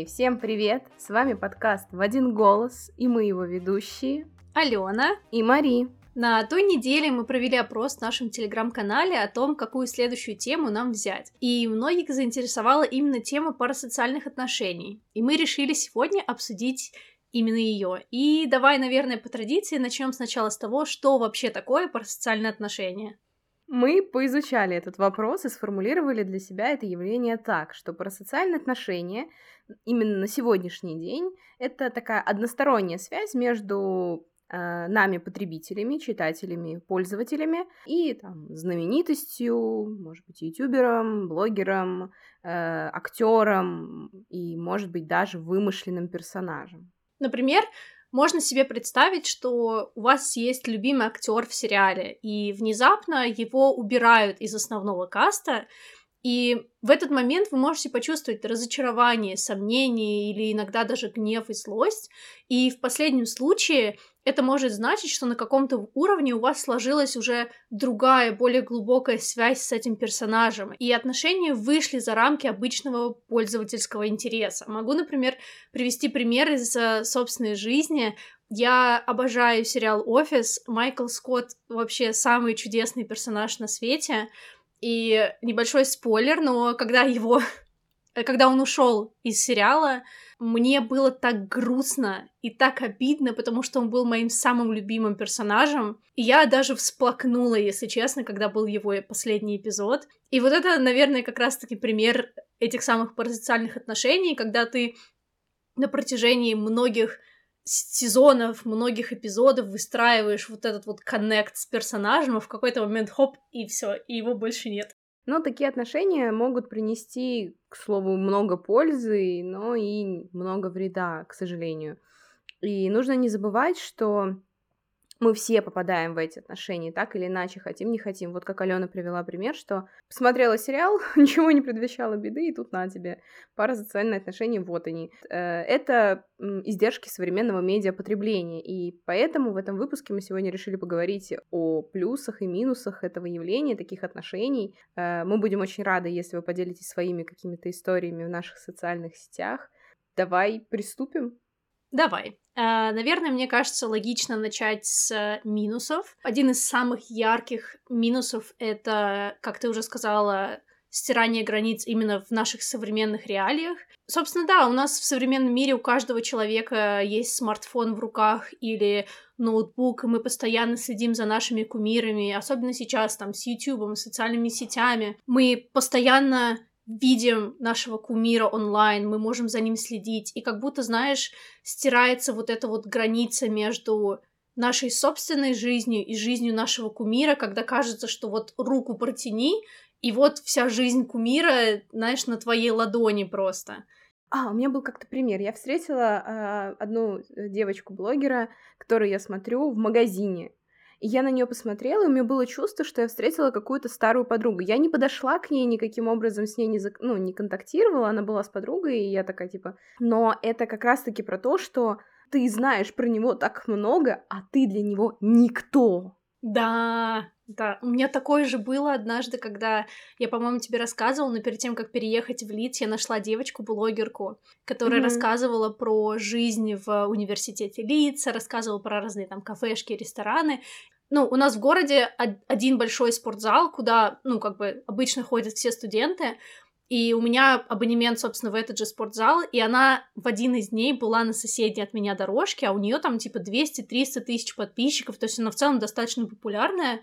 Эй, всем привет! С вами подкаст «В один голос» и мы его ведущие Алена и Мари. На той неделе мы провели опрос в нашем телеграм-канале о том, какую следующую тему нам взять. И многих заинтересовала именно тема парасоциальных отношений. И мы решили сегодня обсудить именно ее. И давай, наверное, по традиции начнем сначала с того, что вообще такое парасоциальные отношения. Мы поизучали этот вопрос и сформулировали для себя это явление так, что парасоциальные отношения именно на сегодняшний день это такая односторонняя связь между э, нами, потребителями, читателями, пользователями и там, знаменитостью, может быть, ютубером, блогером, э, актером и, может быть, даже вымышленным персонажем. Например, можно себе представить, что у вас есть любимый актер в сериале, и внезапно его убирают из основного каста, и в этот момент вы можете почувствовать разочарование, сомнение или иногда даже гнев и злость. И в последнем случае это может значить, что на каком-то уровне у вас сложилась уже другая, более глубокая связь с этим персонажем, и отношения вышли за рамки обычного пользовательского интереса. Могу, например, привести пример из э, собственной жизни. Я обожаю сериал «Офис». Майкл Скотт вообще самый чудесный персонаж на свете. И небольшой спойлер, но когда его когда он ушел из сериала, мне было так грустно и так обидно, потому что он был моим самым любимым персонажем. И я даже всплакнула, если честно, когда был его последний эпизод. И вот это, наверное, как раз-таки пример этих самых парасоциальных отношений, когда ты на протяжении многих сезонов, многих эпизодов выстраиваешь вот этот вот коннект с персонажем, а в какой-то момент хоп, и все, и его больше нет. Но такие отношения могут принести, к слову, много пользы, но и много вреда, к сожалению. И нужно не забывать, что мы все попадаем в эти отношения, так или иначе, хотим, не хотим. Вот как Алена привела пример, что посмотрела сериал, ничего не предвещало беды, и тут на тебе пара социальных отношений, вот они. Э, это издержки современного медиапотребления, и поэтому в этом выпуске мы сегодня решили поговорить о плюсах и минусах этого явления, таких отношений. Э, мы будем очень рады, если вы поделитесь своими какими-то историями в наших социальных сетях. Давай приступим. Давай. Uh, наверное, мне кажется, логично начать с минусов. Один из самых ярких минусов — это, как ты уже сказала, стирание границ именно в наших современных реалиях. Собственно, да, у нас в современном мире у каждого человека есть смартфон в руках или ноутбук, и мы постоянно следим за нашими кумирами, особенно сейчас там с YouTube, социальными сетями. Мы постоянно видим нашего кумира онлайн, мы можем за ним следить, и как будто, знаешь, стирается вот эта вот граница между нашей собственной жизнью и жизнью нашего кумира, когда кажется, что вот руку протяни, и вот вся жизнь кумира, знаешь, на твоей ладони просто. А, у меня был как-то пример. Я встретила э, одну девочку-блогера, которую я смотрю в магазине. И я на нее посмотрела, и у меня было чувство, что я встретила какую-то старую подругу. Я не подошла к ней никаким образом, с ней не, зак... ну, не контактировала, она была с подругой, и я такая, типа... Но это как раз-таки про то, что ты знаешь про него так много, а ты для него никто. Да, да, у меня такое же было однажды, когда я, по-моему, тебе рассказывала, но перед тем, как переехать в Лидс, я нашла девочку-блогерку, которая mm-hmm. рассказывала про жизнь в университете Лидса, рассказывала про разные там кафешки, рестораны. Ну, у нас в городе один большой спортзал, куда, ну, как бы обычно ходят все студенты, и у меня абонемент, собственно, в этот же спортзал, и она в один из дней была на соседней от меня дорожке, а у нее там типа 200-300 тысяч подписчиков, то есть она в целом достаточно популярная.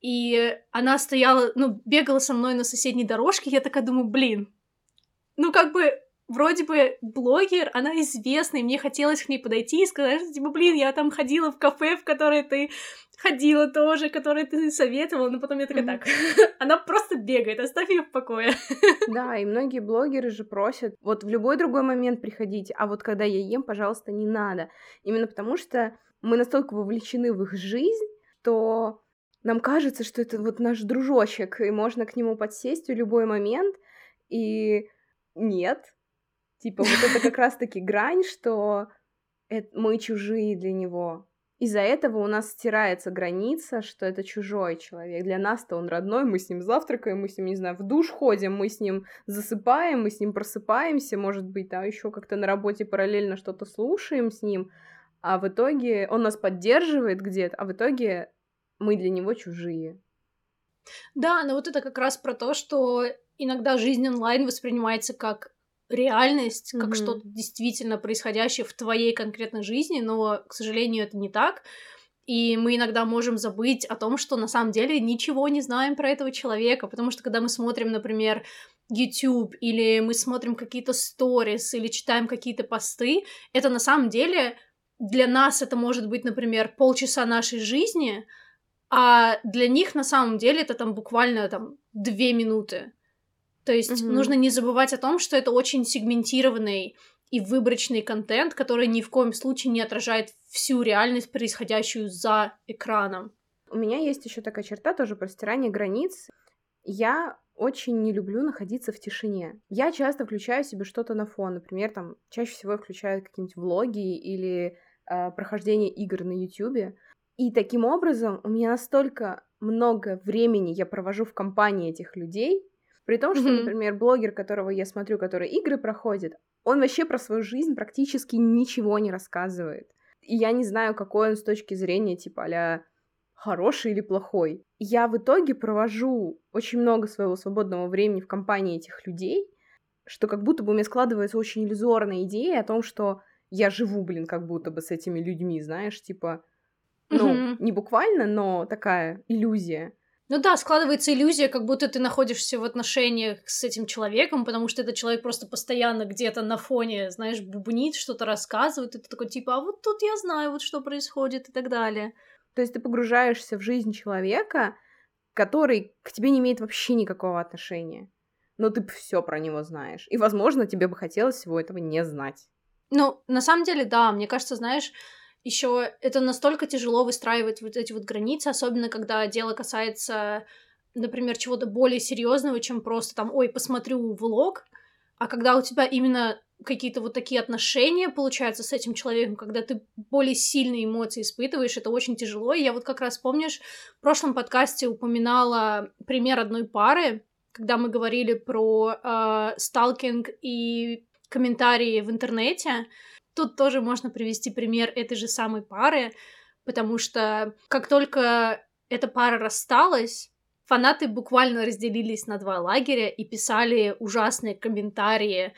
И она стояла, ну, бегала со мной на соседней дорожке, я такая думаю, блин, ну как бы вроде бы блогер, она известная, и мне хотелось к ней подойти и сказать, что, типа, блин, я там ходила в кафе, в которое ты ходила тоже, которое ты советовала, но потом я такая, так, она просто бегает, оставь ее в покое. Да, и многие блогеры же просят, вот в любой другой момент приходите, а вот когда я ем, пожалуйста, не надо. Именно потому что мы настолько вовлечены в их жизнь, что нам кажется, что это вот наш дружочек, и можно к нему подсесть в любой момент, и нет, Типа вот это как раз-таки грань, что мы чужие для него. из-за этого у нас стирается граница, что это чужой человек. Для нас-то он родной, мы с ним завтракаем, мы с ним, не знаю, в душ ходим, мы с ним засыпаем, мы с ним просыпаемся, может быть, да, еще как-то на работе параллельно что-то слушаем с ним, а в итоге он нас поддерживает где-то, а в итоге мы для него чужие. Да, но вот это как раз про то, что иногда жизнь онлайн воспринимается как реальность, как mm-hmm. что-то действительно происходящее в твоей конкретной жизни, но, к сожалению, это не так. И мы иногда можем забыть о том, что на самом деле ничего не знаем про этого человека, потому что когда мы смотрим, например, YouTube или мы смотрим какие-то сторис или читаем какие-то посты, это на самом деле для нас это может быть, например, полчаса нашей жизни, а для них на самом деле это там буквально там две минуты. То есть mm-hmm. нужно не забывать о том, что это очень сегментированный и выборочный контент, который ни в коем случае не отражает всю реальность, происходящую за экраном. У меня есть еще такая черта тоже про стирание границ. Я очень не люблю находиться в тишине. Я часто включаю себе что-то на фон. Например, там чаще всего я включаю какие-нибудь влоги или э, прохождение игр на YouTube. И таким образом у меня настолько много времени я провожу в компании этих людей, при том, что, mm-hmm. например, блогер, которого я смотрю, который игры проходит, он вообще про свою жизнь практически ничего не рассказывает. И я не знаю, какой он с точки зрения, типа, а хороший или плохой. Я в итоге провожу очень много своего свободного времени в компании этих людей, что как будто бы у меня складывается очень иллюзорная идея о том, что я живу, блин, как будто бы с этими людьми, знаешь, типа, ну, mm-hmm. не буквально, но такая иллюзия. Ну да, складывается иллюзия, как будто ты находишься в отношениях с этим человеком, потому что этот человек просто постоянно где-то на фоне, знаешь, бубнит, что-то рассказывает, и ты такой типа, а вот тут я знаю, вот что происходит и так далее. То есть ты погружаешься в жизнь человека, который к тебе не имеет вообще никакого отношения. Но ты все про него знаешь. И, возможно, тебе бы хотелось всего этого не знать. Ну, на самом деле, да, мне кажется, знаешь, еще это настолько тяжело выстраивать вот эти вот границы, особенно когда дело касается, например, чего-то более серьезного, чем просто там, ой, посмотрю влог, а когда у тебя именно какие-то вот такие отношения получаются с этим человеком, когда ты более сильные эмоции испытываешь, это очень тяжело. И я вот как раз, помнишь, в прошлом подкасте упоминала пример одной пары, когда мы говорили про э, сталкинг и комментарии в интернете, Тут тоже можно привести пример этой же самой пары, потому что как только эта пара рассталась, фанаты буквально разделились на два лагеря и писали ужасные комментарии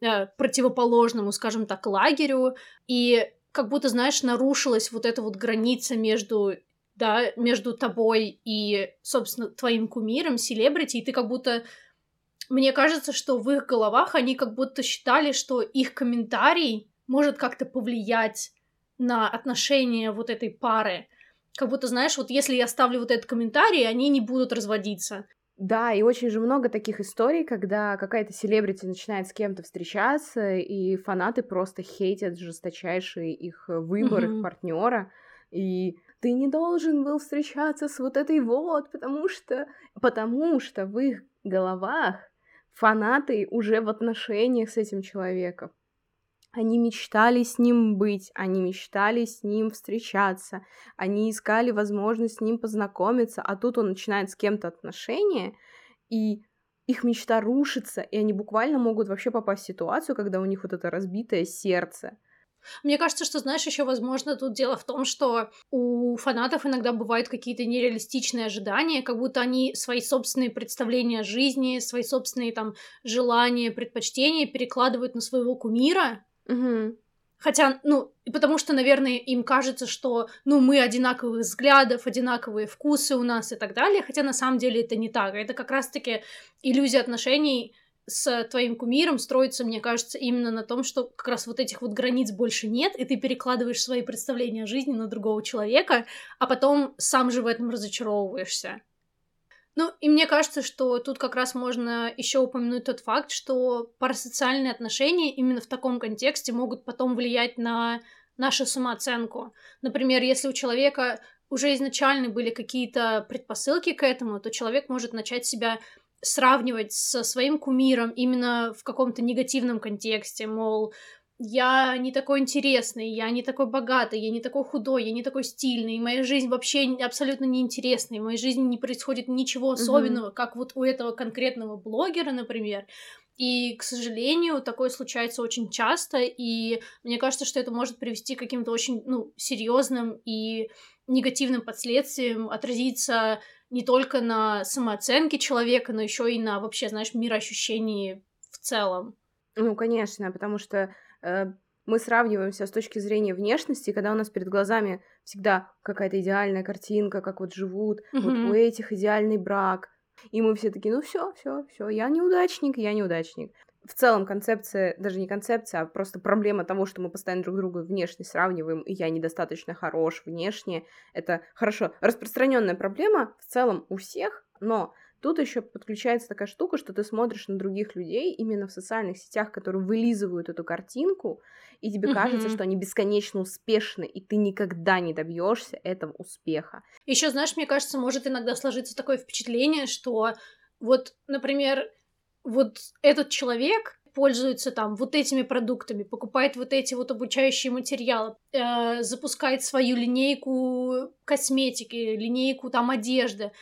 э, противоположному, скажем так, лагерю, и как будто, знаешь, нарушилась вот эта вот граница между да, между тобой и, собственно, твоим кумиром, селебрити, и ты как будто... Мне кажется, что в их головах они как будто считали, что их комментарий может как-то повлиять на отношения вот этой пары. Как будто, знаешь, вот если я ставлю вот этот комментарий, они не будут разводиться. Да, и очень же много таких историй, когда какая-то селебрити начинает с кем-то встречаться, и фанаты просто хейтят жесточайший их выбор, mm-hmm. их партнера. И ты не должен был встречаться с вот этой вот, потому что... Потому что в их головах фанаты уже в отношениях с этим человеком. Они мечтали с ним быть, они мечтали с ним встречаться, они искали возможность с ним познакомиться, а тут он начинает с кем-то отношения, и их мечта рушится, и они буквально могут вообще попасть в ситуацию, когда у них вот это разбитое сердце. Мне кажется, что, знаешь, еще возможно тут дело в том, что у фанатов иногда бывают какие-то нереалистичные ожидания, как будто они свои собственные представления о жизни, свои собственные там желания, предпочтения перекладывают на своего кумира, Угу. Хотя, ну, потому что, наверное, им кажется, что, ну, мы одинаковых взглядов, одинаковые вкусы у нас и так далее, хотя на самом деле это не так. Это как раз-таки иллюзия отношений с твоим кумиром строится, мне кажется, именно на том, что как раз вот этих вот границ больше нет, и ты перекладываешь свои представления о жизни на другого человека, а потом сам же в этом разочаровываешься. Ну, и мне кажется, что тут как раз можно еще упомянуть тот факт, что парасоциальные отношения именно в таком контексте могут потом влиять на нашу самооценку. Например, если у человека уже изначально были какие-то предпосылки к этому, то человек может начать себя сравнивать со своим кумиром именно в каком-то негативном контексте, мол, я не такой интересный, я не такой богатый, я не такой худой, я не такой стильный, моя жизнь вообще абсолютно неинтересная, в моей жизни не происходит ничего особенного, mm-hmm. как вот у этого конкретного блогера, например. И, к сожалению, такое случается очень часто, и мне кажется, что это может привести к каким-то очень, ну, серьезным и негативным последствиям, отразиться не только на самооценке человека, но еще и на вообще, знаешь, мироощущении в целом. Ну, конечно, потому что мы сравниваемся с точки зрения внешности, когда у нас перед глазами всегда какая-то идеальная картинка, как вот живут, mm-hmm. вот у этих идеальный брак, и мы все такие, ну все, все, все, я неудачник, я неудачник. В целом концепция, даже не концепция, а просто проблема того, что мы постоянно друг друга внешне сравниваем, и я недостаточно хорош внешне, это хорошо распространенная проблема в целом у всех, но Тут еще подключается такая штука, что ты смотришь на других людей именно в социальных сетях, которые вылизывают эту картинку, и тебе mm-hmm. кажется, что они бесконечно успешны, и ты никогда не добьешься этого успеха. Еще, знаешь, мне кажется, может иногда сложиться такое впечатление, что вот, например, вот этот человек пользуется там вот этими продуктами, покупает вот эти вот обучающие материалы, э, запускает свою линейку косметики, линейку там одежды,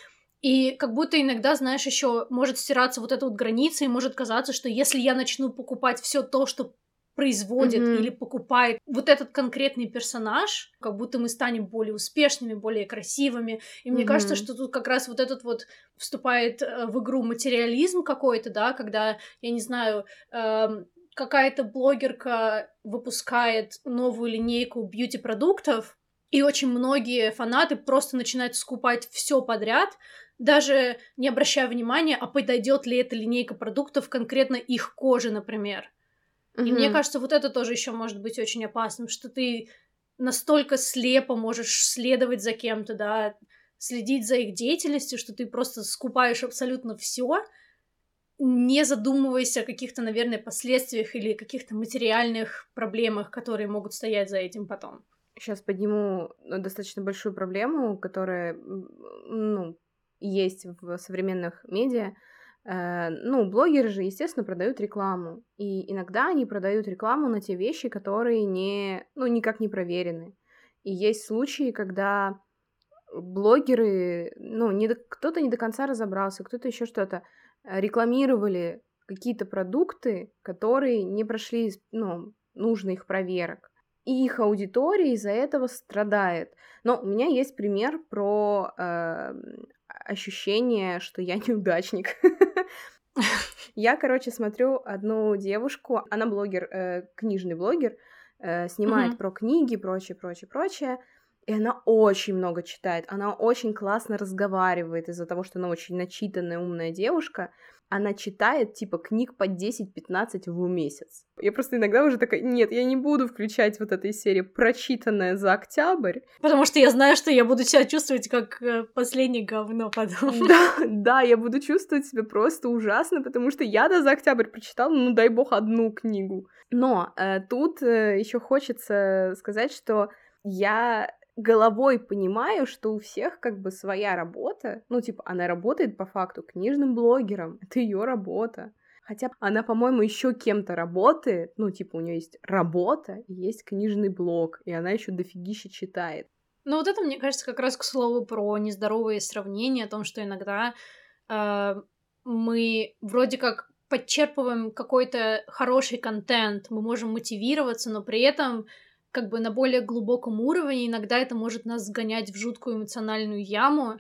и как будто иногда, знаешь, еще может стираться вот эта вот граница, и может казаться, что если я начну покупать все то, что производит mm-hmm. или покупает вот этот конкретный персонаж, как будто мы станем более успешными, более красивыми. И мне mm-hmm. кажется, что тут как раз вот этот вот вступает э, в игру материализм какой-то, да, когда, я не знаю, э, какая-то блогерка выпускает новую линейку бьюти-продуктов, и очень многие фанаты просто начинают скупать все подряд, даже не обращая внимания, а подойдет ли эта линейка продуктов конкретно их коже, например. Mm-hmm. И мне кажется, вот это тоже еще может быть очень опасным, что ты настолько слепо можешь следовать за кем-то, да, следить за их деятельностью, что ты просто скупаешь абсолютно все, не задумываясь о каких-то, наверное, последствиях или каких-то материальных проблемах, которые могут стоять за этим потом. Сейчас подниму ну, достаточно большую проблему, которая, ну, есть в современных медиа, э, ну, блогеры же, естественно, продают рекламу. И иногда они продают рекламу на те вещи, которые не, ну, никак не проверены. И есть случаи, когда блогеры, ну, не кто-то не до конца разобрался, кто-то еще что-то э, рекламировали какие-то продукты, которые не прошли, ну, нужных проверок. И их аудитория из-за этого страдает. Но у меня есть пример про э, ощущение, что я неудачник. Я, короче, смотрю одну девушку, она блогер, э, книжный блогер, э, снимает про книги, прочее, прочее, прочее. И она очень много читает, она очень классно разговаривает из-за того, что она очень начитанная, умная девушка она читает типа книг по 10-15 в месяц. Я просто иногда уже такая, нет, я не буду включать вот этой серии прочитанная за октябрь. Потому что я знаю, что я буду себя чувствовать как э, последнее говно потом. Да, да, я буду чувствовать себя просто ужасно, потому что я да за октябрь прочитала, ну дай бог, одну книгу. Но э, тут э, еще хочется сказать, что я головой понимаю, что у всех как бы своя работа. Ну, типа, она работает по факту книжным блогером. Это ее работа. Хотя она, по-моему, еще кем-то работает. Ну, типа, у нее есть работа есть книжный блог, и она еще дофигища читает. Ну, вот это, мне кажется, как раз к слову про нездоровые сравнения, о том, что иногда э, мы вроде как подчерпываем какой-то хороший контент, мы можем мотивироваться, но при этом как бы на более глубоком уровне, иногда это может нас сгонять в жуткую эмоциональную яму,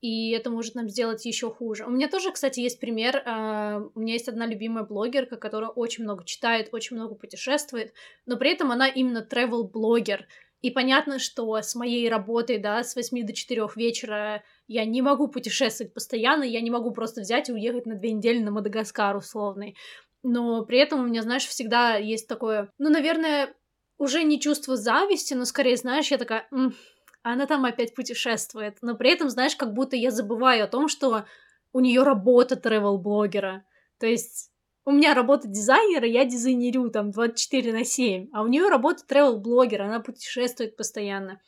и это может нам сделать еще хуже. У меня тоже, кстати, есть пример. Uh, у меня есть одна любимая блогерка, которая очень много читает, очень много путешествует, но при этом она именно travel-блогер. И понятно, что с моей работой, да, с 8 до 4 вечера я не могу путешествовать постоянно, я не могу просто взять и уехать на две недели на Мадагаскар условный. Но при этом у меня, знаешь, всегда есть такое, ну, наверное, уже не чувство зависти, но скорее, знаешь, я такая, М, она там опять путешествует. Но при этом, знаешь, как будто я забываю о том, что у нее работа travel-блогера. То есть у меня работа дизайнера, я дизайнерю там 24 на 7, а у нее работа travel-блогера, она путешествует постоянно.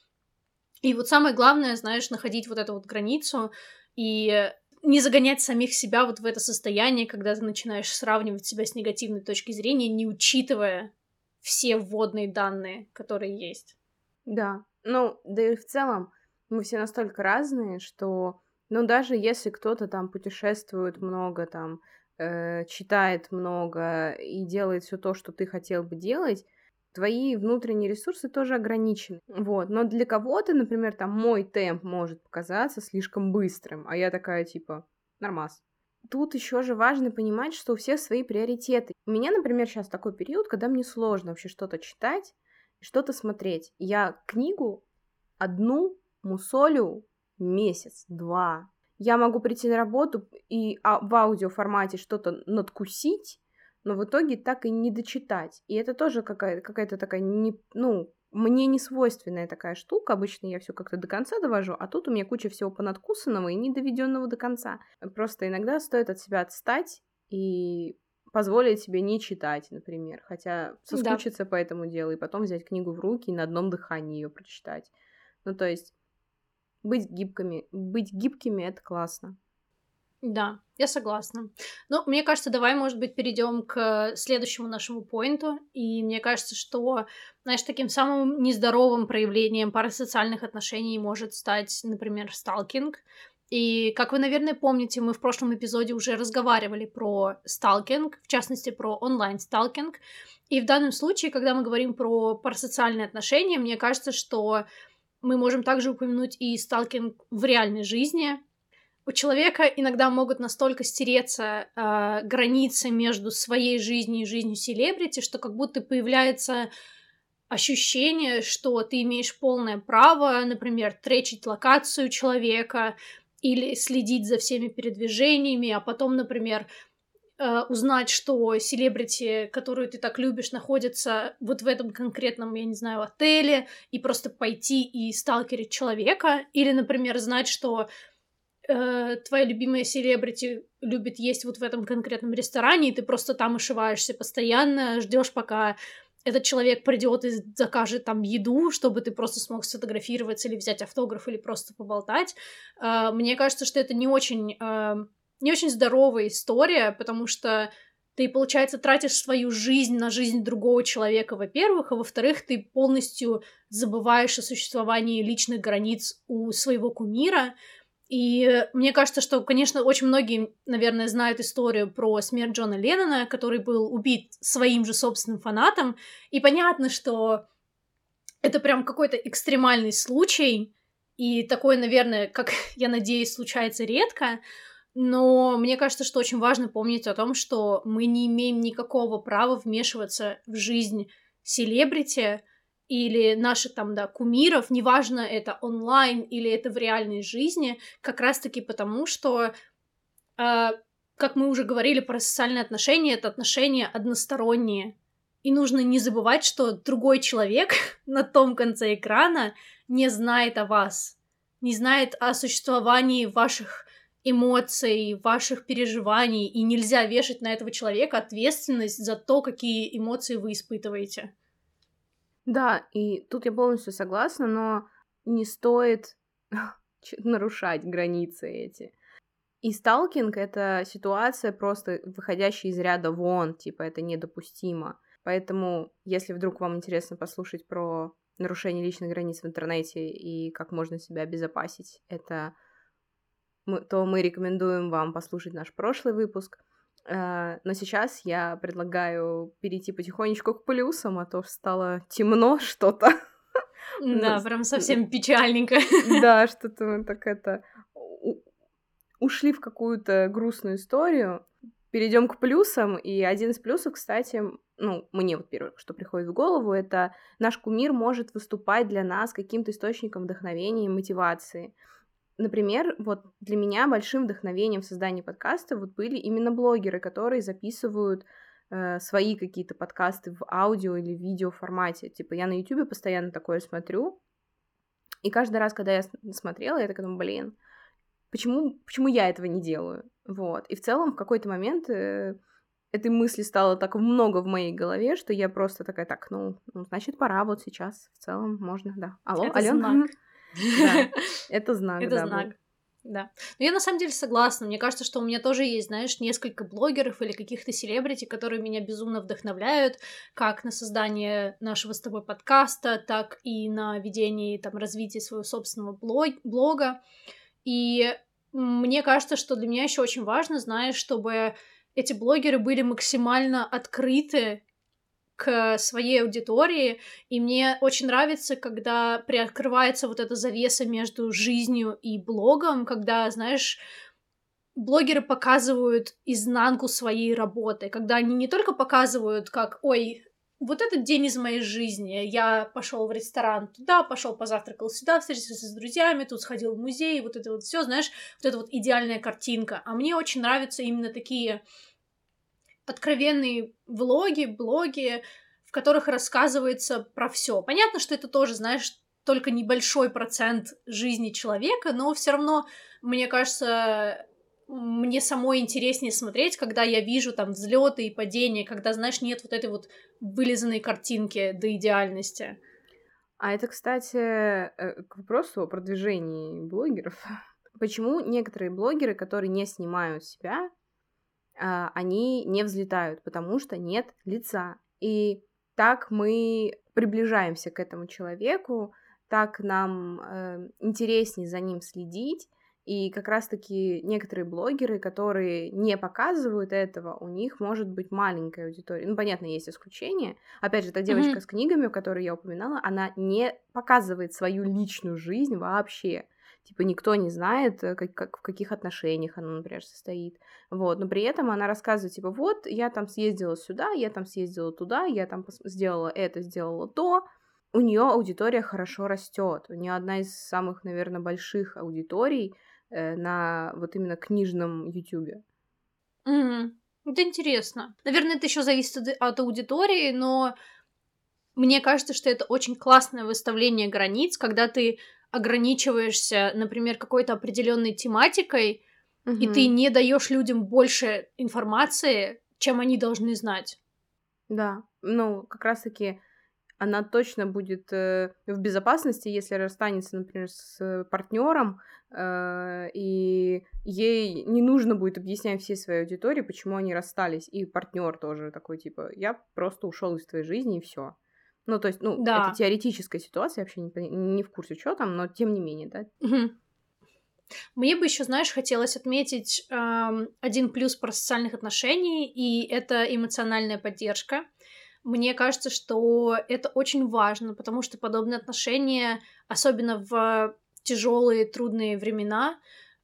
И вот самое главное, знаешь, находить вот эту вот границу и не загонять самих себя вот в это состояние, когда ты начинаешь сравнивать себя с негативной точки зрения, не учитывая все вводные данные, которые есть. Да, ну, да и в целом мы все настолько разные, что, ну, даже если кто-то там путешествует много, там, э, читает много и делает все то, что ты хотел бы делать, твои внутренние ресурсы тоже ограничены. Вот. Но для кого-то, например, там мой темп может показаться слишком быстрым, а я такая типа нормас. Тут еще же важно понимать, что у всех свои приоритеты. У меня, например, сейчас такой период, когда мне сложно вообще что-то читать, что-то смотреть. Я книгу одну мусолю месяц, два. Я могу прийти на работу и а, в аудиоформате что-то надкусить, но в итоге так и не дочитать. И это тоже какая-то какая такая, не, ну, мне не свойственная такая штука. Обычно я все как-то до конца довожу, а тут у меня куча всего понадкусанного и недоведенного до конца. Просто иногда стоит от себя отстать и позволить себе не читать, например, хотя соскучиться да. по этому делу и потом взять книгу в руки и на одном дыхании ее прочитать. Ну, то есть быть гибкими, быть гибкими это классно. Да, я согласна. Ну, мне кажется, давай, может быть, перейдем к следующему нашему поинту. И мне кажется, что, знаешь, таким самым нездоровым проявлением парасоциальных отношений может стать, например, сталкинг. И, как вы, наверное, помните, мы в прошлом эпизоде уже разговаривали про сталкинг, в частности, про онлайн-сталкинг. И в данном случае, когда мы говорим про парасоциальные отношения, мне кажется, что мы можем также упомянуть и сталкинг в реальной жизни. У человека иногда могут настолько стереться э, границы между своей жизнью и жизнью селебрити, что как будто появляется ощущение, что ты имеешь полное право, например, тречить локацию человека, или следить за всеми передвижениями, а потом, например, э, узнать, что селебрити, которую ты так любишь, находится вот в этом конкретном, я не знаю, отеле, и просто пойти и сталкерить человека, или, например, знать, что э, твоя любимая селебрити любит есть вот в этом конкретном ресторане, и ты просто там ошиваешься постоянно, ждешь, пока этот человек придет и закажет там еду, чтобы ты просто смог сфотографироваться или взять автограф или просто поболтать. Uh, мне кажется, что это не очень, uh, не очень здоровая история, потому что ты, получается, тратишь свою жизнь на жизнь другого человека, во-первых, а во-вторых, ты полностью забываешь о существовании личных границ у своего кумира, и мне кажется, что, конечно, очень многие, наверное, знают историю про смерть Джона Леннона, который был убит своим же собственным фанатом. И понятно, что это прям какой-то экстремальный случай. И такое, наверное, как я надеюсь, случается редко. Но мне кажется, что очень важно помнить о том, что мы не имеем никакого права вмешиваться в жизнь селебрити, или наших там, да, кумиров, неважно, это онлайн или это в реальной жизни, как раз-таки потому, что, э, как мы уже говорили про социальные отношения, это отношения односторонние. И нужно не забывать, что другой человек на том конце экрана не знает о вас, не знает о существовании ваших эмоций, ваших переживаний, и нельзя вешать на этого человека ответственность за то, какие эмоции вы испытываете. Да, и тут я полностью согласна, но не стоит нарушать границы эти. И сталкинг — это ситуация просто выходящая из ряда вон, типа это недопустимо. Поэтому, если вдруг вам интересно послушать про нарушение личных границ в интернете и как можно себя обезопасить, это то мы рекомендуем вам послушать наш прошлый выпуск. Э, но сейчас я предлагаю перейти потихонечку к плюсам, а то стало темно что-то. Да, прям совсем печальненько. Да, что-то мы так это ушли в какую-то грустную историю. Перейдем к плюсам, и один из плюсов, кстати, ну, мне вот первое, что приходит в голову, это наш кумир может выступать для нас каким-то источником вдохновения и мотивации. Например, вот для меня большим вдохновением в создании подкаста вот были именно блогеры, которые записывают э, свои какие-то подкасты в аудио или видео формате. Типа я на YouTube постоянно такое смотрю, и каждый раз, когда я смотрела, я такая думаю, блин, почему, почему я этого не делаю? Вот. И в целом в какой-то момент э, этой мысли стало так много в моей голове, что я просто такая, так, ну, ну значит, пора вот сейчас. В целом можно, да. Алло, Это Алена? Знак. Это знак. Это знак. Да. Но я на самом деле согласна. Мне кажется, что у меня тоже есть, знаешь, несколько блогеров или каких-то селебрити, которые меня безумно вдохновляют, как на создание нашего с тобой подкаста, так и на ведение, там, развитие своего собственного блог блога. И мне кажется, что для меня еще очень важно, знаешь, чтобы эти блогеры были максимально открыты к своей аудитории, и мне очень нравится, когда приоткрывается вот эта завеса между жизнью и блогом, когда, знаешь, блогеры показывают изнанку своей работы, когда они не только показывают, как, ой, вот этот день из моей жизни, я пошел в ресторан туда, пошел позавтракал сюда, встретился с друзьями, тут сходил в музей, вот это вот все, знаешь, вот это вот идеальная картинка. А мне очень нравятся именно такие откровенные влоги, блоги, в которых рассказывается про все. Понятно, что это тоже, знаешь, только небольшой процент жизни человека, но все равно, мне кажется, мне самой интереснее смотреть, когда я вижу там взлеты и падения, когда, знаешь, нет вот этой вот вылизанной картинки до идеальности. А это, кстати, э, к вопросу о продвижении блогеров. Почему некоторые блогеры, которые не снимают себя, они не взлетают, потому что нет лица. И так мы приближаемся к этому человеку, так нам э, интереснее за ним следить. И как раз-таки некоторые блогеры, которые не показывают этого, у них может быть маленькая аудитория. Ну, понятно, есть исключения. Опять же, та девочка mm-hmm. с книгами, которую я упоминала, она не показывает свою личную жизнь вообще. Типа никто не знает, э, как, как, в каких отношениях она, например, состоит. Вот, но при этом она рассказывает, типа, вот, я там съездила сюда, я там съездила туда, я там сделала это, сделала то. У нее аудитория хорошо растет. У нее одна из самых, наверное, больших аудиторий э, на вот именно книжном Ютубе. Mm-hmm. Это интересно. Наверное, это еще зависит от аудитории, но мне кажется, что это очень классное выставление границ, когда ты ограничиваешься, например, какой-то определенной тематикой, угу. и ты не даешь людям больше информации, чем они должны знать. Да, ну, как раз-таки она точно будет э, в безопасности, если расстанется, например, с партнером, э, и ей не нужно будет объяснять всей своей аудитории, почему они расстались, и партнер тоже такой типа, я просто ушел из твоей жизни и все. Ну, то есть, ну, да. это теоретическая ситуация, я вообще не, не в курсе, что там, но тем не менее, да. Угу. Мне бы еще, знаешь, хотелось отметить эм, один плюс про социальных отношений, и это эмоциональная поддержка. Мне кажется, что это очень важно, потому что подобные отношения, особенно в тяжелые, трудные времена,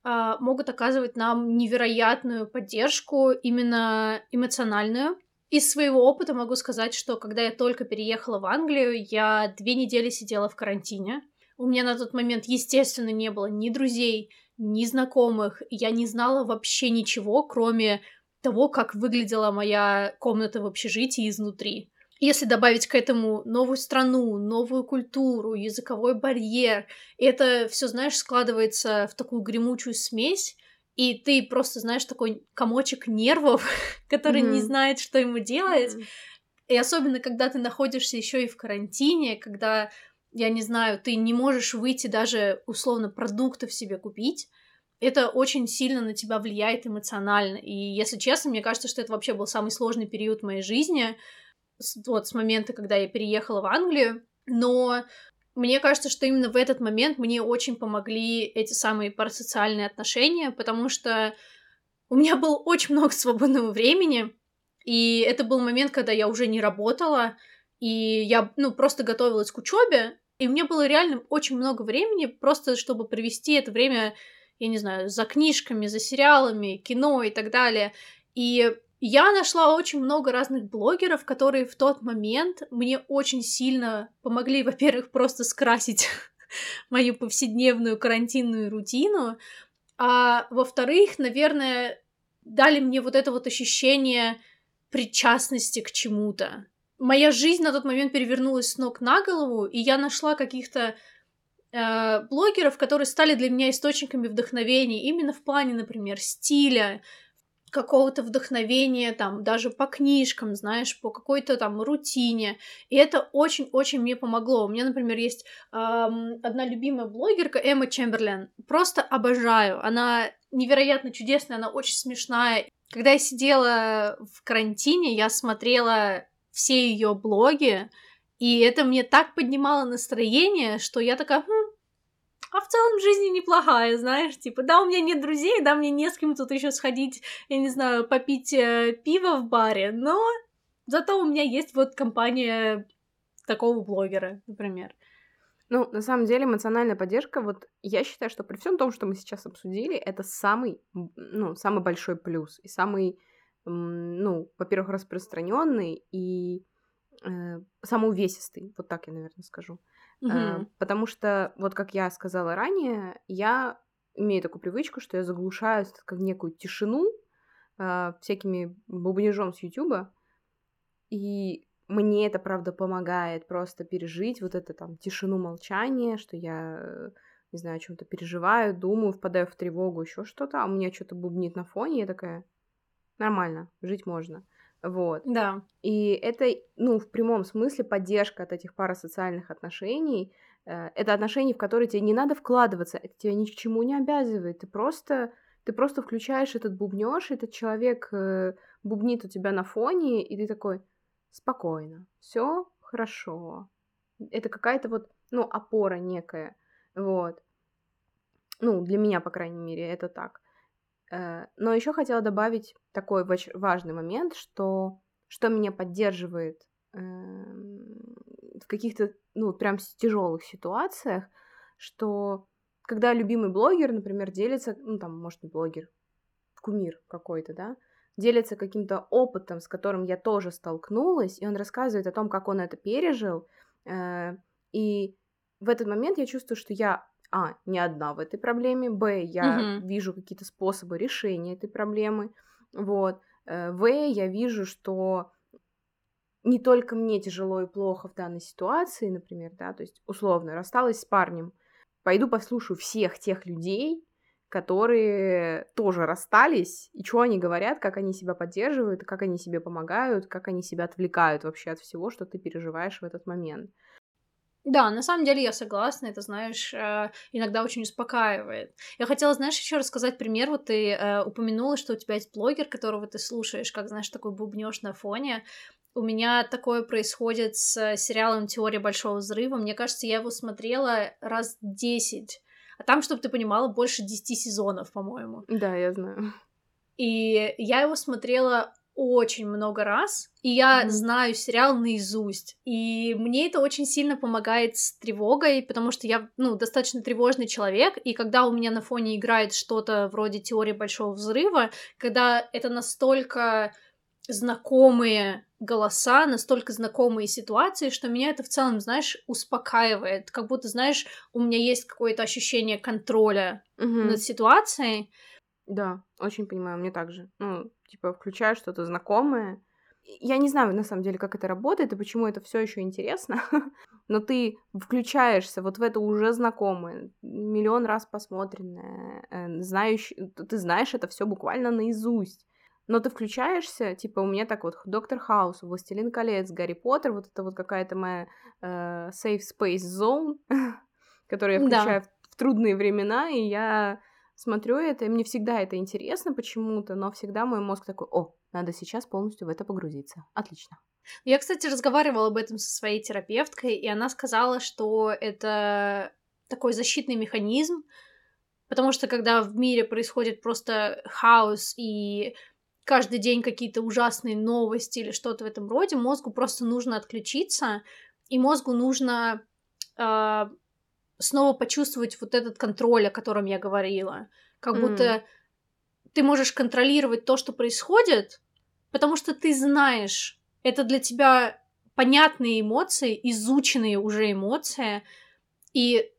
э, могут оказывать нам невероятную поддержку, именно эмоциональную. Из своего опыта могу сказать, что когда я только переехала в Англию, я две недели сидела в карантине. У меня на тот момент, естественно, не было ни друзей, ни знакомых. Я не знала вообще ничего, кроме того, как выглядела моя комната в общежитии изнутри. Если добавить к этому новую страну, новую культуру, языковой барьер, это все, знаешь, складывается в такую гремучую смесь, и ты просто знаешь такой комочек нервов, который mm-hmm. не знает, что ему делать. Mm-hmm. И особенно, когда ты находишься еще и в карантине, когда, я не знаю, ты не можешь выйти даже условно продуктов себе купить, это очень сильно на тебя влияет эмоционально. И, если честно, мне кажется, что это вообще был самый сложный период в моей жизни, вот с момента, когда я переехала в Англию. Но мне кажется, что именно в этот момент мне очень помогли эти самые парасоциальные отношения, потому что у меня было очень много свободного времени, и это был момент, когда я уже не работала, и я, ну, просто готовилась к учебе, и мне было реально очень много времени просто, чтобы провести это время, я не знаю, за книжками, за сериалами, кино и так далее. И я нашла очень много разных блогеров, которые в тот момент мне очень сильно помогли, во-первых, просто скрасить мою повседневную карантинную рутину, а во-вторых, наверное, дали мне вот это вот ощущение причастности к чему-то. Моя жизнь на тот момент перевернулась с ног на голову, и я нашла каких-то э, блогеров, которые стали для меня источниками вдохновения именно в плане, например, стиля, какого-то вдохновения, там, даже по книжкам, знаешь, по какой-то там рутине. И это очень-очень мне помогло. У меня, например, есть эм, одна любимая блогерка, Эмма Чемберлен. Просто обожаю. Она невероятно чудесная, она очень смешная. Когда я сидела в карантине, я смотрела все ее блоги, и это мне так поднимало настроение, что я такая, хм, а в целом жизнь неплохая, знаешь, типа, да, у меня нет друзей, да, мне не с кем тут еще сходить, я не знаю, попить э, пиво в баре, но зато у меня есть вот компания такого блогера, например. Ну, на самом деле, эмоциональная поддержка, вот я считаю, что при всем том, что мы сейчас обсудили, это самый, ну, самый большой плюс и самый, ну, во-первых, распространенный и э, самый увесистый, вот так я, наверное, скажу. Угу. Потому что, вот как я сказала ранее, я имею такую привычку, что я заглушаю как некую тишину э, всякими бубнежом с Ютуба, и мне это, правда, помогает просто пережить вот это там тишину молчания, что я, не знаю, о чем-то переживаю, думаю, впадаю в тревогу, еще что-то, а у меня что-то бубнит на фоне, я такая, нормально, жить можно. Вот. Да. И это, ну, в прямом смысле поддержка от этих парасоциальных отношений. Э, это отношения, в которые тебе не надо вкладываться, это тебя ни к чему не обязывает. Ты просто, ты просто включаешь этот бубнёж, этот человек э, бубнит у тебя на фоне, и ты такой, спокойно, все хорошо. Это какая-то вот, ну, опора некая, вот. Ну, для меня, по крайней мере, это так. Э, но еще хотела добавить такой важный момент, что, что меня поддерживает эм, в каких-то, ну, прям тяжелых ситуациях, что когда любимый блогер, например, делится, ну, там, может, не блогер, кумир какой-то, да, делится каким-то опытом, с которым я тоже столкнулась, и он рассказывает о том, как он это пережил, э, и в этот момент я чувствую, что я а, не одна в этой проблеме, б, я угу. вижу какие-то способы решения этой проблемы, вот, э, в, я вижу, что не только мне тяжело и плохо в данной ситуации, например, да, то есть условно рассталась с парнем, пойду послушаю всех тех людей, которые тоже расстались, и что они говорят, как они себя поддерживают, как они себе помогают, как они себя отвлекают вообще от всего, что ты переживаешь в этот момент. Да, на самом деле я согласна, это, знаешь, э, иногда очень успокаивает. Я хотела, знаешь, еще рассказать пример. Вот ты э, упомянула, что у тебя есть блогер, которого ты слушаешь, как, знаешь, такой бубнёж на фоне. У меня такое происходит с сериалом «Теория большого взрыва». Мне кажется, я его смотрела раз десять. А там, чтобы ты понимала, больше десяти сезонов, по-моему. Да, я знаю. И я его смотрела очень много раз, и я mm-hmm. знаю сериал наизусть. И мне это очень сильно помогает с тревогой, потому что я, ну, достаточно тревожный человек, и когда у меня на фоне играет что-то вроде теории большого взрыва, когда это настолько знакомые голоса, настолько знакомые ситуации, что меня это в целом, знаешь, успокаивает. Как будто, знаешь, у меня есть какое-то ощущение контроля mm-hmm. над ситуацией. Да, очень понимаю, мне также. Ну, типа, включаешь что-то знакомое. Я не знаю, на самом деле, как это работает и почему это все еще интересно, но ты включаешься вот в это уже знакомое, миллион раз посмотренное, э, знаешь, ты знаешь это все буквально наизусть. Но ты включаешься, типа, у меня так вот Доктор Хаус, Властелин колец, Гарри Поттер, вот это вот какая-то моя э, safe space zone, которую я включаю да. в, в трудные времена, и я смотрю это, и мне всегда это интересно почему-то, но всегда мой мозг такой, о, надо сейчас полностью в это погрузиться. Отлично. Я, кстати, разговаривала об этом со своей терапевткой, и она сказала, что это такой защитный механизм, потому что когда в мире происходит просто хаос и каждый день какие-то ужасные новости или что-то в этом роде, мозгу просто нужно отключиться, и мозгу нужно э, снова почувствовать вот этот контроль, о котором я говорила. Как mm. будто ты можешь контролировать то, что происходит, потому что ты знаешь, это для тебя понятные эмоции, изученные уже эмоции, и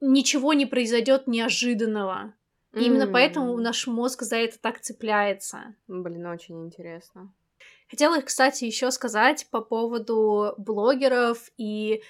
ничего не произойдет неожиданного. Mm. И именно поэтому наш мозг за это так цепляется. Блин, очень интересно. Хотела, кстати, еще сказать по поводу блогеров и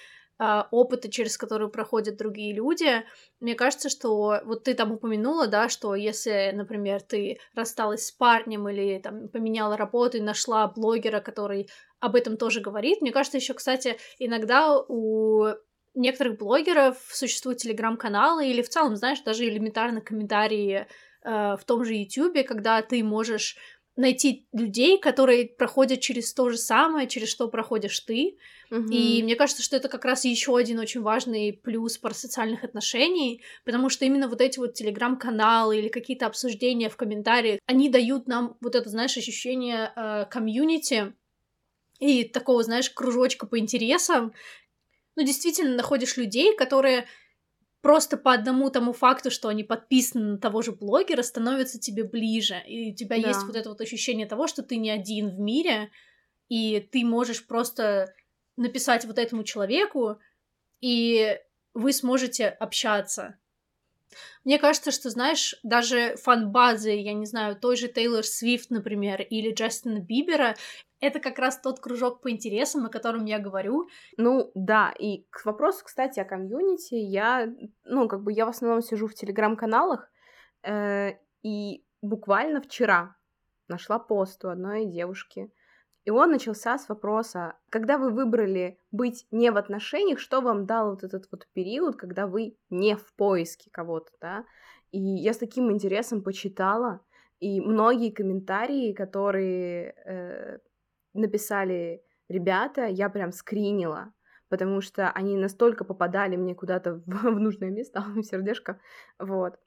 опыта, через который проходят другие люди. Мне кажется, что вот ты там упомянула, да, что если, например, ты рассталась с парнем или там поменяла работу и нашла блогера, который об этом тоже говорит. Мне кажется, еще, кстати, иногда у некоторых блогеров существуют телеграм-каналы или в целом, знаешь, даже элементарно комментарии э, в том же YouTube, когда ты можешь найти людей, которые проходят через то же самое, через что проходишь ты. Mm-hmm. И мне кажется, что это как раз еще один очень важный плюс про социальных отношений, потому что именно вот эти вот телеграм-каналы или какие-то обсуждения в комментариях, они дают нам вот это, знаешь, ощущение э, комьюнити и такого, знаешь, кружочка по интересам. Ну, действительно, находишь людей, которые просто по одному тому факту, что они подписаны на того же блогера, становятся тебе ближе. И у тебя да. есть вот это вот ощущение того, что ты не один в мире, и ты можешь просто написать вот этому человеку, и вы сможете общаться. Мне кажется, что, знаешь, даже фан-базы, я не знаю, той же Тейлор Свифт, например, или Джастина Бибера, это как раз тот кружок по интересам, о котором я говорю. Ну, да, и к вопросу, кстати, о комьюнити, я, ну, как бы я в основном сижу в телеграм-каналах, э, и буквально вчера нашла пост у одной девушки, и он начался с вопроса, когда вы выбрали быть не в отношениях, что вам дал вот этот вот период, когда вы не в поиске кого-то, да? И я с таким интересом почитала, и многие комментарии, которые э, написали ребята, я прям скринила, потому что они настолько попадали мне куда-то в, в нужное место, в сердечко, вот,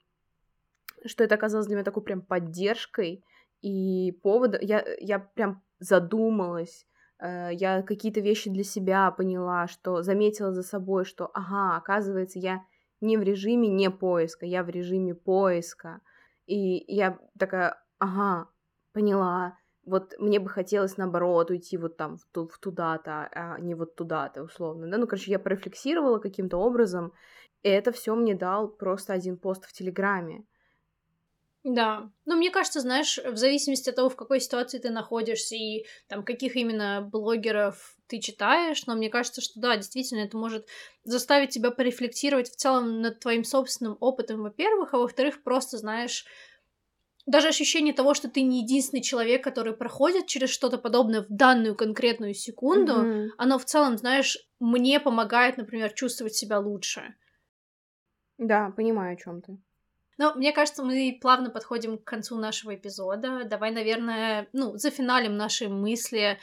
что это оказалось для меня такой прям поддержкой и поводом. Я, я прям задумалась, э, я какие-то вещи для себя поняла, что заметила за собой, что, ага, оказывается, я не в режиме не поиска, я в режиме поиска. И я такая, ага, поняла, вот мне бы хотелось, наоборот, уйти вот там в, туда-то, а не вот туда-то, условно, да, ну, короче, я порефлексировала каким-то образом, и это все мне дал просто один пост в Телеграме. Да, ну, мне кажется, знаешь, в зависимости от того, в какой ситуации ты находишься и там каких именно блогеров ты читаешь, но мне кажется, что да, действительно, это может заставить тебя порефлексировать в целом над твоим собственным опытом, во-первых, а во-вторых, просто, знаешь, даже ощущение того, что ты не единственный человек, который проходит через что-то подобное в данную конкретную секунду, mm-hmm. оно в целом, знаешь, мне помогает, например, чувствовать себя лучше. Да, понимаю, о чем ты. Ну, мне кажется, мы плавно подходим к концу нашего эпизода. Давай, наверное, ну, зафиналим наши мысли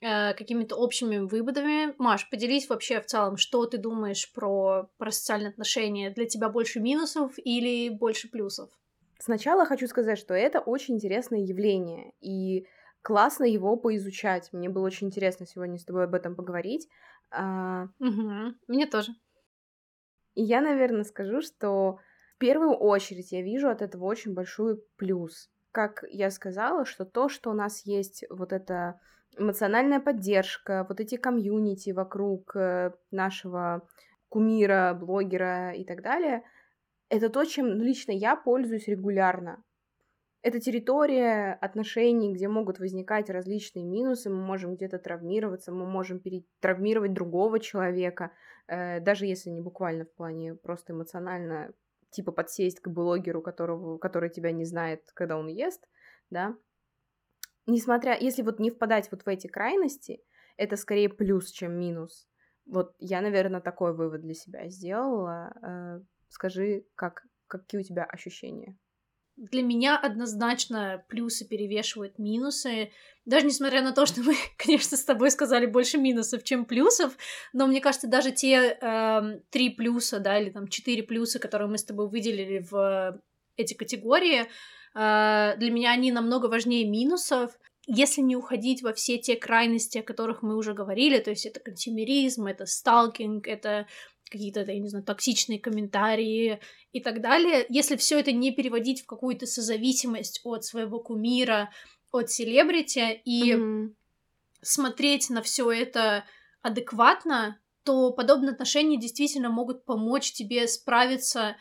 э, какими-то общими выводами. Маш, поделись вообще в целом, что ты думаешь про, про социальные отношения. Для тебя больше минусов или больше плюсов? Сначала хочу сказать, что это очень интересное явление, и классно его поизучать. Мне было очень интересно сегодня с тобой об этом поговорить. Угу. Мне тоже. И я, наверное, скажу, что первую очередь я вижу от этого очень большой плюс. Как я сказала, что то, что у нас есть вот эта эмоциональная поддержка, вот эти комьюнити вокруг э, нашего кумира, блогера и так далее — это то, чем лично я пользуюсь регулярно. Это территория отношений, где могут возникать различные минусы, мы можем где-то травмироваться, мы можем перетравмировать другого человека, э, даже если не буквально в плане просто эмоционально, типа подсесть к блогеру, которого, который тебя не знает, когда он ест, да. Несмотря, если вот не впадать вот в эти крайности, это скорее плюс, чем минус. Вот я, наверное, такой вывод для себя сделала. Э, Скажи, как, какие у тебя ощущения? Для меня однозначно плюсы перевешивают минусы. Даже несмотря на то, что мы, конечно, с тобой сказали больше минусов, чем плюсов, но мне кажется, даже те э, три плюса, да, или там четыре плюса, которые мы с тобой выделили в эти категории, э, для меня они намного важнее минусов. Если не уходить во все те крайности, о которых мы уже говорили, то есть это консюмеризм, это сталкинг, это какие-то, я не знаю, токсичные комментарии и так далее. Если все это не переводить в какую-то созависимость от своего кумира, от селебрити и mm-hmm. смотреть на все это адекватно, то подобные отношения действительно могут помочь тебе справиться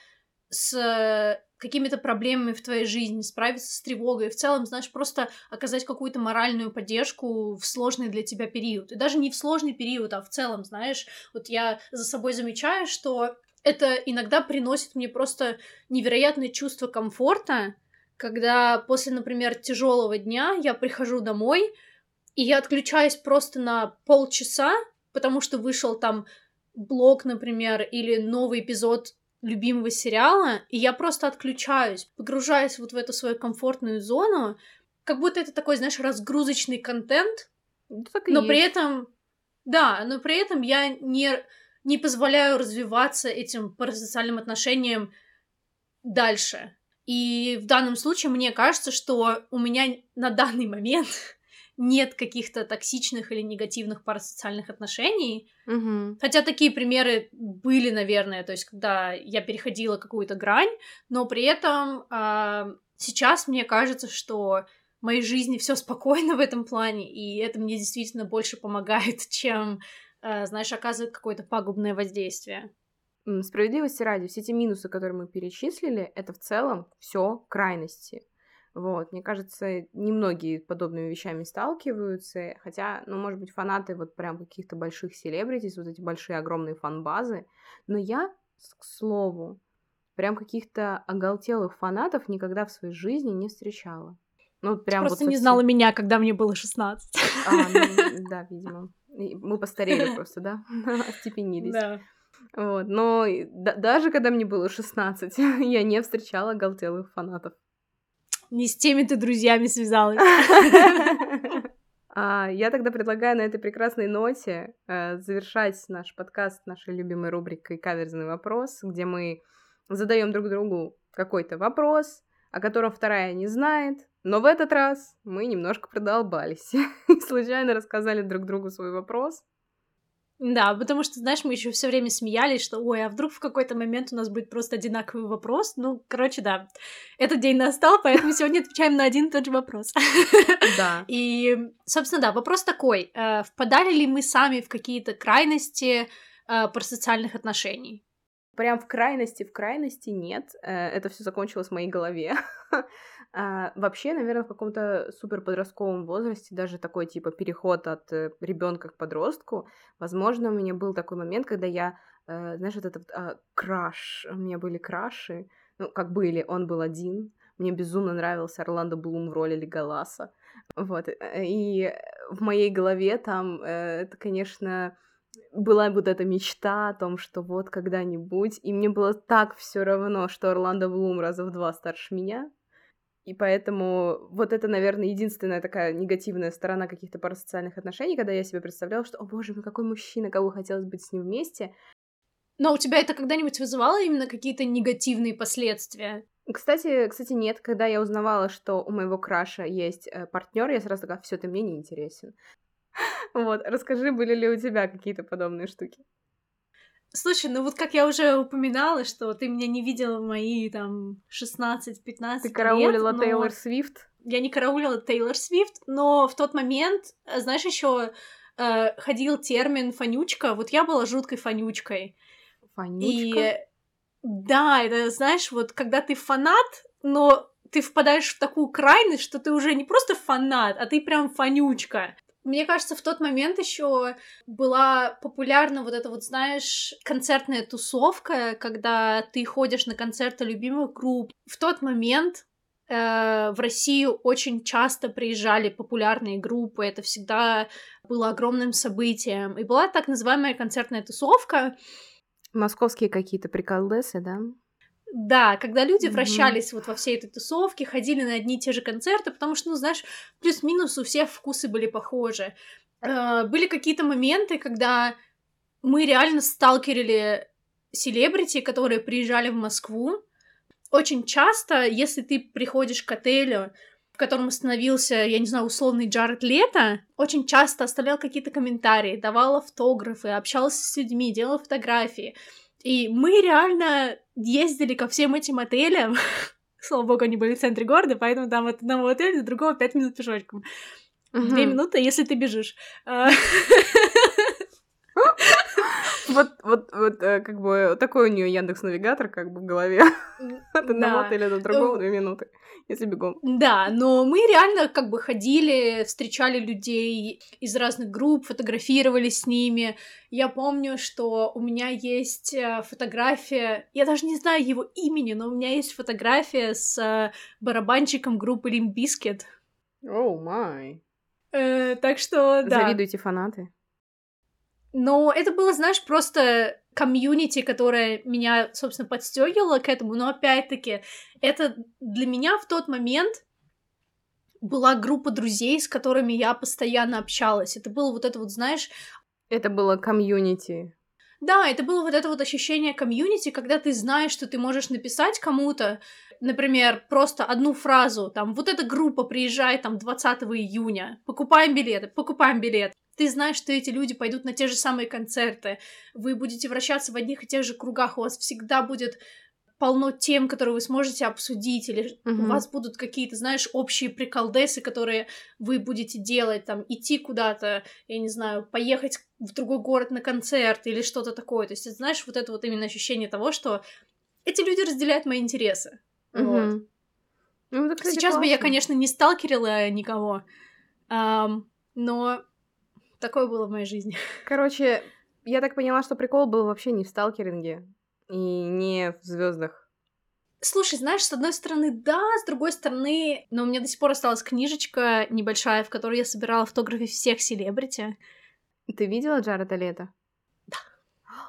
с какими-то проблемами в твоей жизни, справиться с тревогой, в целом, знаешь, просто оказать какую-то моральную поддержку в сложный для тебя период. И даже не в сложный период, а в целом, знаешь, вот я за собой замечаю, что это иногда приносит мне просто невероятное чувство комфорта, когда после, например, тяжелого дня я прихожу домой, и я отключаюсь просто на полчаса, потому что вышел там блог, например, или новый эпизод любимого сериала, и я просто отключаюсь, погружаюсь вот в эту свою комфортную зону, как будто это такой, знаешь, разгрузочный контент, Ну, так но есть. при этом, да, но при этом я не, не позволяю развиваться этим парасоциальным отношениям дальше. И в данном случае мне кажется, что у меня на данный момент нет каких-то токсичных или негативных парасоциальных отношений. Мгм. Хотя такие примеры были, наверное, то есть когда я переходила какую-то грань, но при этом а, сейчас мне кажется, что в моей жизни все спокойно в этом плане, и это мне действительно больше помогает, чем, а, знаешь, оказывает какое-то пагубное воздействие. Справедливости ради, все эти минусы, которые мы перечислили, это в целом все крайности. Вот, мне кажется, немногие подобными вещами сталкиваются, хотя, ну, может быть, фанаты вот прям каких-то больших селебритис, вот эти большие огромные фан-базы, но я, к слову, прям каких-то оголтелых фанатов никогда в своей жизни не встречала. Ну, прям Просто вот не знала меня, когда мне было 16. А, ну, да, видимо. Мы постарели просто, да? Остепенились. Да. Вот, но даже когда мне было 16, я не встречала оголтелых фанатов. Не с теми ты друзьями связалась. А, Я тогда предлагаю на этой прекрасной ноте э, завершать наш подкаст нашей любимой рубрикой «Каверзный вопрос», где мы задаем друг другу какой-то вопрос, о котором вторая не знает, но в этот раз мы немножко продолбались и случайно рассказали друг другу свой вопрос. Да, потому что, знаешь, мы еще все время смеялись, что, ой, а вдруг в какой-то момент у нас будет просто одинаковый вопрос. Ну, короче, да, этот день настал, поэтому сегодня отвечаем на один и тот же вопрос. Да. И, собственно, да, вопрос такой. э, Впадали ли мы сами в какие-то крайности э, парасоциальных отношений? Прям в крайности, в крайности нет. Э, Это все закончилось в моей голове. А, Вообще, наверное, в каком-то супер подростковом возрасте, даже такой типа переход от ребенка к подростку, возможно, у меня был такой момент, когда я, э, знаешь, вот этот а, краш, у меня были краши, ну, как были, он был один, мне безумно нравился Орландо Блум в роли Леголаса, вот, э, и в моей голове там э, это, конечно, была вот эта мечта о том, что вот когда-нибудь, и мне было так все равно, что Орландо Блум раза в два старше меня, и поэтому вот это, наверное, единственная такая негативная сторона каких-то парасоциальных отношений, когда я себе представляла, что, о боже мой, какой мужчина, кого хотелось быть с ним вместе. Но у тебя это когда-нибудь вызывало именно какие-то негативные последствия? Кстати, кстати, нет, когда я узнавала, что у моего краша есть партнер, я сразу такая, все, ты мне не интересен. Вот, расскажи, были ли у тебя какие-то подобные штуки? Слушай, ну вот как я уже упоминала, что ты меня не видела в мои там 16-15 Ты караулила лет, но... Тейлор Свифт? Я не караулила Тейлор Свифт, но в тот момент, э, знаешь, еще э, ходил термин фанючка. Вот я была жуткой фанючкой. Фанючка? И да, это, знаешь, вот когда ты фанат, но ты впадаешь в такую крайность, что ты уже не просто фанат, а ты прям фанючка. Мне кажется, в тот момент еще была популярна вот эта вот, знаешь, концертная тусовка, когда ты ходишь на концерты любимых групп. В тот момент э, в Россию очень часто приезжали популярные группы, это всегда было огромным событием. И была так называемая концертная тусовка. Московские какие-то приколдесы, да? Да, когда люди Мгм. вращались вот во всей этой тусовке, ходили на одни и те же концерты, потому что, ну, знаешь, плюс-минус у всех вкусы были похожи. Э, Были какие-то моменты, когда мы реально сталкерили селебрити, которые приезжали в Москву. Очень часто, если ты приходишь к отелю, в котором остановился, я не знаю, условный Джаред Лето, очень часто оставлял какие-то комментарии, давал автографы, общался с людьми, делал фотографии. И мы реально ездили ко всем этим отелям. Слава богу, они были в центре города, поэтому там от одного отеля до другого пять минут пешочком. Две минуты, если ты бежишь. Вот, вот, вот, э, как бы, такой у нее Яндекс Навигатор, как бы в голове. От одного отеля до другого две минуты, если бегом. Да, но мы реально как бы ходили, встречали людей из разных групп, фотографировались с ними. Я помню, что у меня есть э, фотография, я даже не знаю его имени, но у меня есть фотография с э, барабанщиком группы Bizkit. Оу, oh май. Э, так что, да. Завидуйте фанаты. Но это было, знаешь, просто комьюнити, которое меня, собственно, подстегивало к этому. Но опять-таки, это для меня в тот момент была группа друзей, с которыми я постоянно общалась. Это было вот это вот, знаешь... Это было комьюнити. Да, это было вот это вот ощущение комьюнити, когда ты знаешь, что ты можешь написать кому-то, например, просто одну фразу, там, вот эта группа приезжает там 20 июня, покупаем билеты, покупаем билет. Ты знаешь, что эти люди пойдут на те же самые концерты, вы будете вращаться в одних и тех же кругах, у вас всегда будет полно тем, которые вы сможете обсудить, или mm-hmm. у вас будут какие-то, знаешь, общие приколдесы, которые вы будете делать, там, идти куда-то, я не знаю, поехать в другой город на концерт или что-то такое. То есть, ты знаешь, вот это вот именно ощущение того, что эти люди разделяют мои интересы. Mm-hmm. Вот. Ну, это, кстати, Сейчас классно. бы я, конечно, не сталкерила никого, эм, но такое было в моей жизни. Короче, я так поняла, что прикол был вообще не в сталкеринге и не в звездах. Слушай, знаешь, с одной стороны, да, с другой стороны, но у меня до сих пор осталась книжечка небольшая, в которой я собирала автографы всех селебрити. Ты видела Джареда Лето? Да.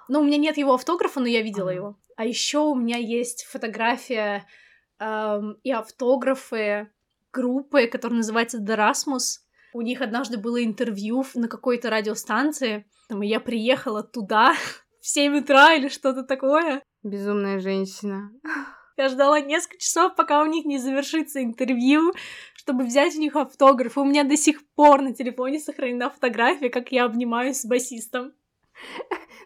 Ну, у меня нет его автографа, но я видела ага. его. А еще у меня есть фотография эм, и автографы группы, которая называется Derasmus. У них однажды было интервью на какой-то радиостанции, там, и я приехала туда в 7 утра или что-то такое. Безумная женщина. Я ждала несколько часов, пока у них не завершится интервью, чтобы взять у них автограф. У меня до сих пор на телефоне сохранена фотография, как я обнимаюсь с басистом.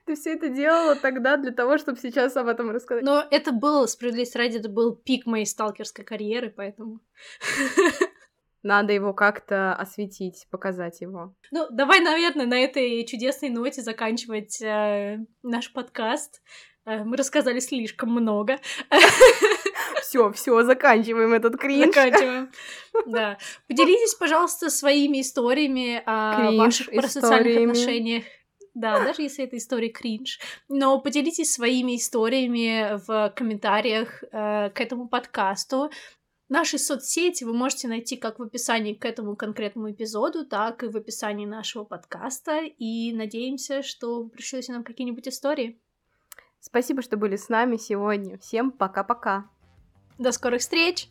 Ты все это делала тогда для того, чтобы сейчас об этом рассказать. Но это был, справедливости ради, это был пик моей сталкерской карьеры, поэтому... Надо его как-то осветить, показать его. Ну, давай, наверное, на этой чудесной ноте заканчивать э, наш подкаст. Э, мы рассказали слишком много. Все, все, заканчиваем этот кринж. Заканчиваем. Да. Поделитесь, пожалуйста, своими историями о кринж, ваших парасоциальных отношениях. Да, даже если это история кринж. Но поделитесь своими историями в комментариях э, к этому подкасту. Наши соцсети вы можете найти как в описании к этому конкретному эпизоду, так и в описании нашего подкаста. И надеемся, что вы пришлете нам какие-нибудь истории. Спасибо, что были с нами сегодня. Всем пока-пока. До скорых встреч!